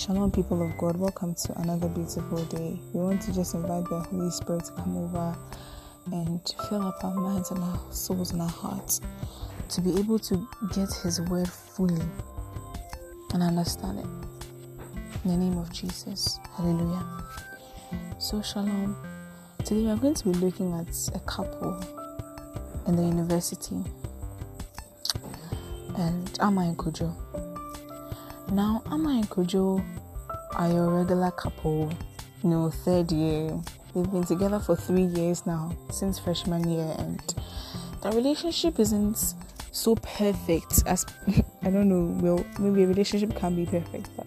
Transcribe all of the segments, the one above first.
Shalom, people of God. Welcome to another beautiful day. We want to just invite the Holy Spirit to come over and fill up our minds and our souls and our hearts to be able to get His word fully and understand it. In the name of Jesus. Hallelujah. So, Shalom. Today we are going to be looking at a couple in the university and Ama and Kojo. Now, Ama and Kojo are your regular couple, you know, third year. They've been together for three years now, since freshman year, and the relationship isn't so perfect as I don't know, well, maybe a relationship can be perfect, but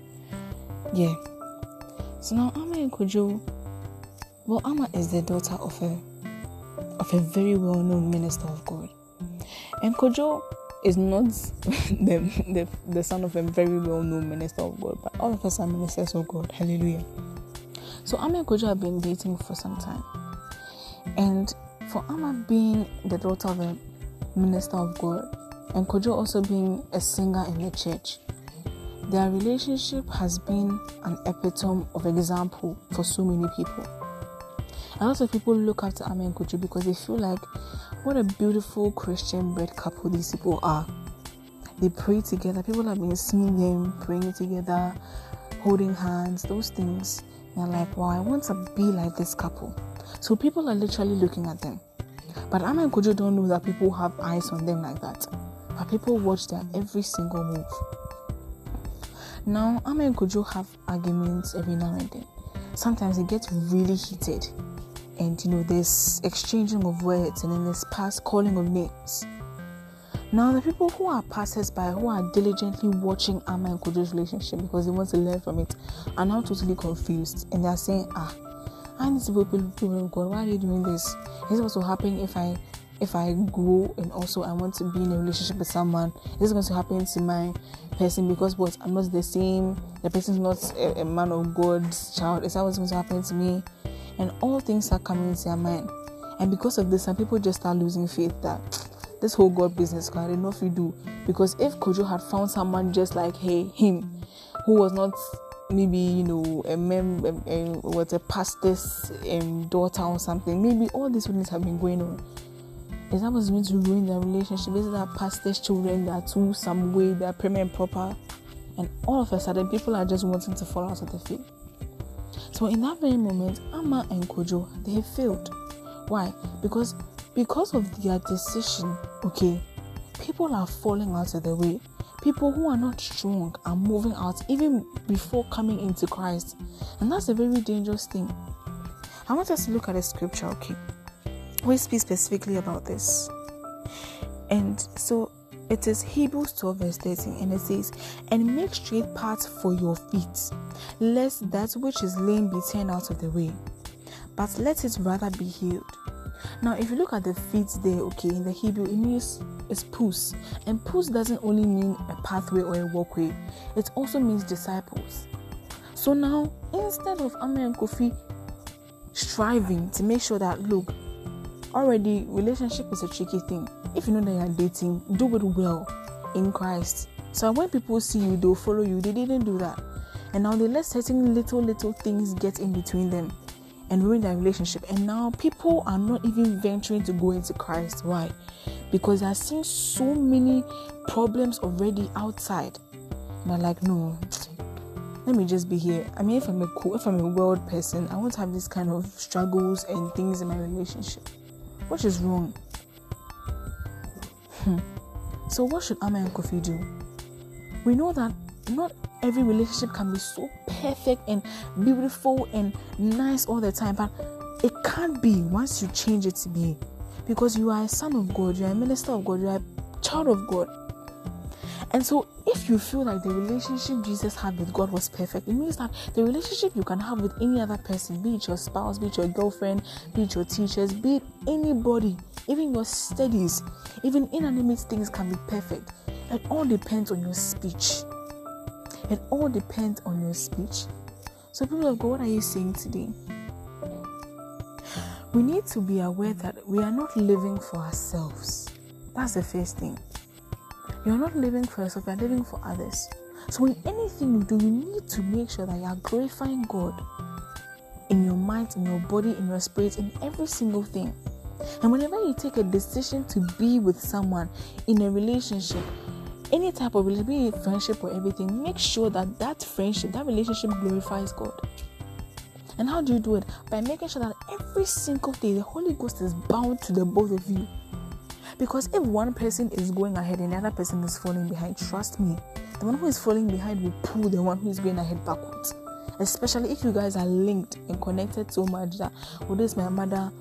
yeah. So now, Ama and Kojo, well, Ama is the daughter of a of a very well known minister of God, and Kojo is not the, the, the son of a very well known minister of God, but all of us are ministers of God. Hallelujah. So Ama and Kojo have been dating for some time. And for Ama being the daughter of a minister of God, and Kojo also being a singer in the church, their relationship has been an epitome of example for so many people. A lot of people look up to Ama and Kojo because they feel like what a beautiful Christian bred couple these people are. They pray together. People have been seeing them praying together, holding hands, those things. They're like, wow, I want to be like this couple. So people are literally looking at them. But Ama and Kojo don't know that people have eyes on them like that. But people watch their every single move. Now, Ama and Kojo have arguments every now and then. Sometimes it gets really heated and you know this exchanging of words and then this past calling of names. Now the people who are passers by who are diligently watching Ama and Kojo's relationship because they want to learn from it are now totally confused. And they're saying ah I need to be people of God why are you doing this? Is supposed to happen if I if I grow and also I want to be in a relationship with someone. This is going to happen to my person because what? I'm not the same. The person's not a, a man of God's child. Is that what's going to happen to me and all things are coming into your mind. And because of this, some people just start losing faith that this whole God business, God, enough you do. Because if Kojo had found someone just like hey him, who was not maybe you know a mem a, a, was a pastor's um, daughter or something, maybe all these wouldn't have been going on. Is that what's going to ruin their relationship? Is that pastor's children that too some way they're prim and proper, and all of a sudden people are just wanting to fall out of the faith. So in that very moment, Ama and Kojo they failed. Why? Because because of their decision, okay, people are falling out of the way. People who are not strong are moving out even before coming into Christ. And that's a very dangerous thing. I want us to look at a scripture, okay? We speak specifically about this. And so it is Hebrews 12, verse 13, and it says, And make straight paths for your feet, lest that which is lame be turned out of the way, but let it rather be healed. Now, if you look at the feet there, okay, in the Hebrew, it means it's pus, and pus doesn't only mean a pathway or a walkway, it also means disciples. So now, instead of Ama and Kofi striving to make sure that look, already relationship is a tricky thing. If you know that you're dating do it well in christ. So when people see you they'll follow you. They didn't do that. And now they let certain little little things get in between them and ruin their relationship. And now people are not even venturing to go into christ. Why? Because they're seeing so many problems already outside. And they're like no let me just be here. I mean, if I'm a cool, if I'm a world person, I won't have this kind of struggles and things in my relationship. What is wrong? Hmm. So, what should Ama and Kofi do? We know that not every relationship can be so perfect and beautiful and nice all the time, but it can't be once you change it to be. Because you are a son of God, you are a minister of God, you are a child of God. And so, if you feel like the relationship Jesus had with God was perfect, it means that the relationship you can have with any other person, be it your spouse, be it your girlfriend, be it your teachers, be it anybody, even your studies, even inanimate things can be perfect. It all depends on your speech. It all depends on your speech. So, people of God, what are you saying today? We need to be aware that we are not living for ourselves. That's the first thing. You're not living for yourself, you're living for others. So, in anything you do, you need to make sure that you are glorifying God in your mind, in your body, in your spirit, in every single thing. And whenever you take a decision to be with someone in a relationship, any type of relationship, friendship or everything, make sure that that friendship, that relationship glorifies God. And how do you do it? By making sure that every single day the Holy Ghost is bound to the both of you. Because if one person is going ahead and the other person is falling behind, trust me, the one who is falling behind will pull the one who is going ahead backwards. Especially if you guys are linked and connected so much that, oh, this my mother.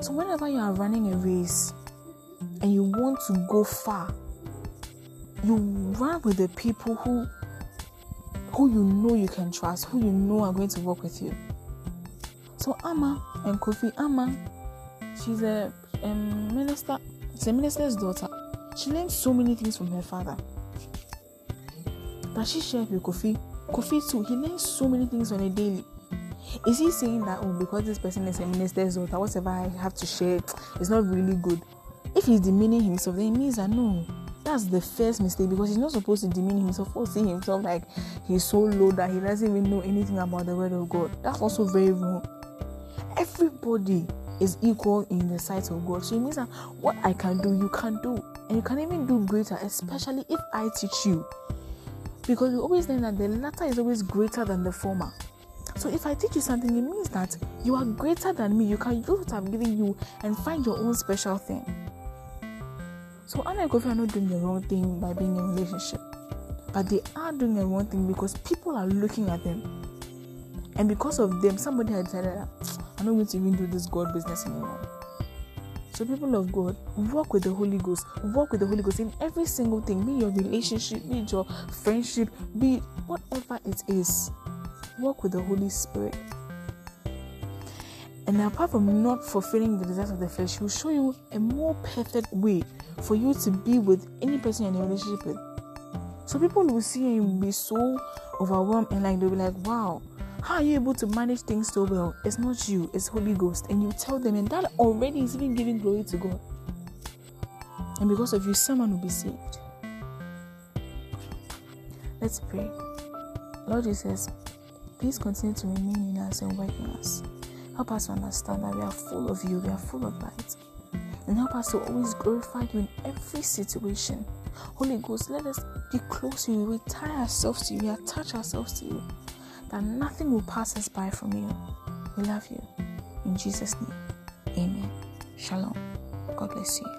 So, whenever you are running a race and you want to go far, you run with the people who who you know you can trust, who you know are going to work with you. So Ama and Kofi Ama, she's a um, minister, it's a minister's daughter. She learned so many things from her father. That she shared with Kofi. Kofi too, he learns so many things on a daily. Is he saying that oh because this person is a minister's daughter, whatever I have to share is not really good? If he's demeaning himself, then it means that no, that's the first mistake because he's not supposed to demean himself or see himself like he's so low that he doesn't even know anything about the word of God. That's also very wrong. Everybody is equal in the sight of God. So it means that what I can do, you can do. And you can even do greater, especially if I teach you. Because we always know that the latter is always greater than the former. So if I teach you something, it means that you are greater than me. You can use what I'm giving you and find your own special thing. So Anna and Kofi are not doing the wrong thing by being in a relationship, but they are doing the wrong thing because people are looking at them, and because of them, somebody has decided that I'm not going to even do this God business anymore. So, people of God, walk with the Holy Ghost. Walk with the Holy Ghost in every single thing, be your relationship, be your friendship, be whatever it is. Walk with the Holy Spirit. And apart from not fulfilling the desires of the flesh, He will show you a more perfect way for you to be with any person in a relationship with. So people will see you and be so overwhelmed and like they'll be like, wow, how are you able to manage things so well? It's not you, it's Holy Ghost. And you tell them, and that already is even giving glory to God. And because of you, someone will be saved. Let's pray. Lord Jesus, please continue to remain in us and work in us. Help us to understand that we are full of you, we are full of light and help us to always glorify you in every situation. Holy Ghost, let us be close to you. We tie ourselves to you. We attach ourselves to you. That nothing will pass us by from you. We love you. In Jesus' name, amen. Shalom. God bless you.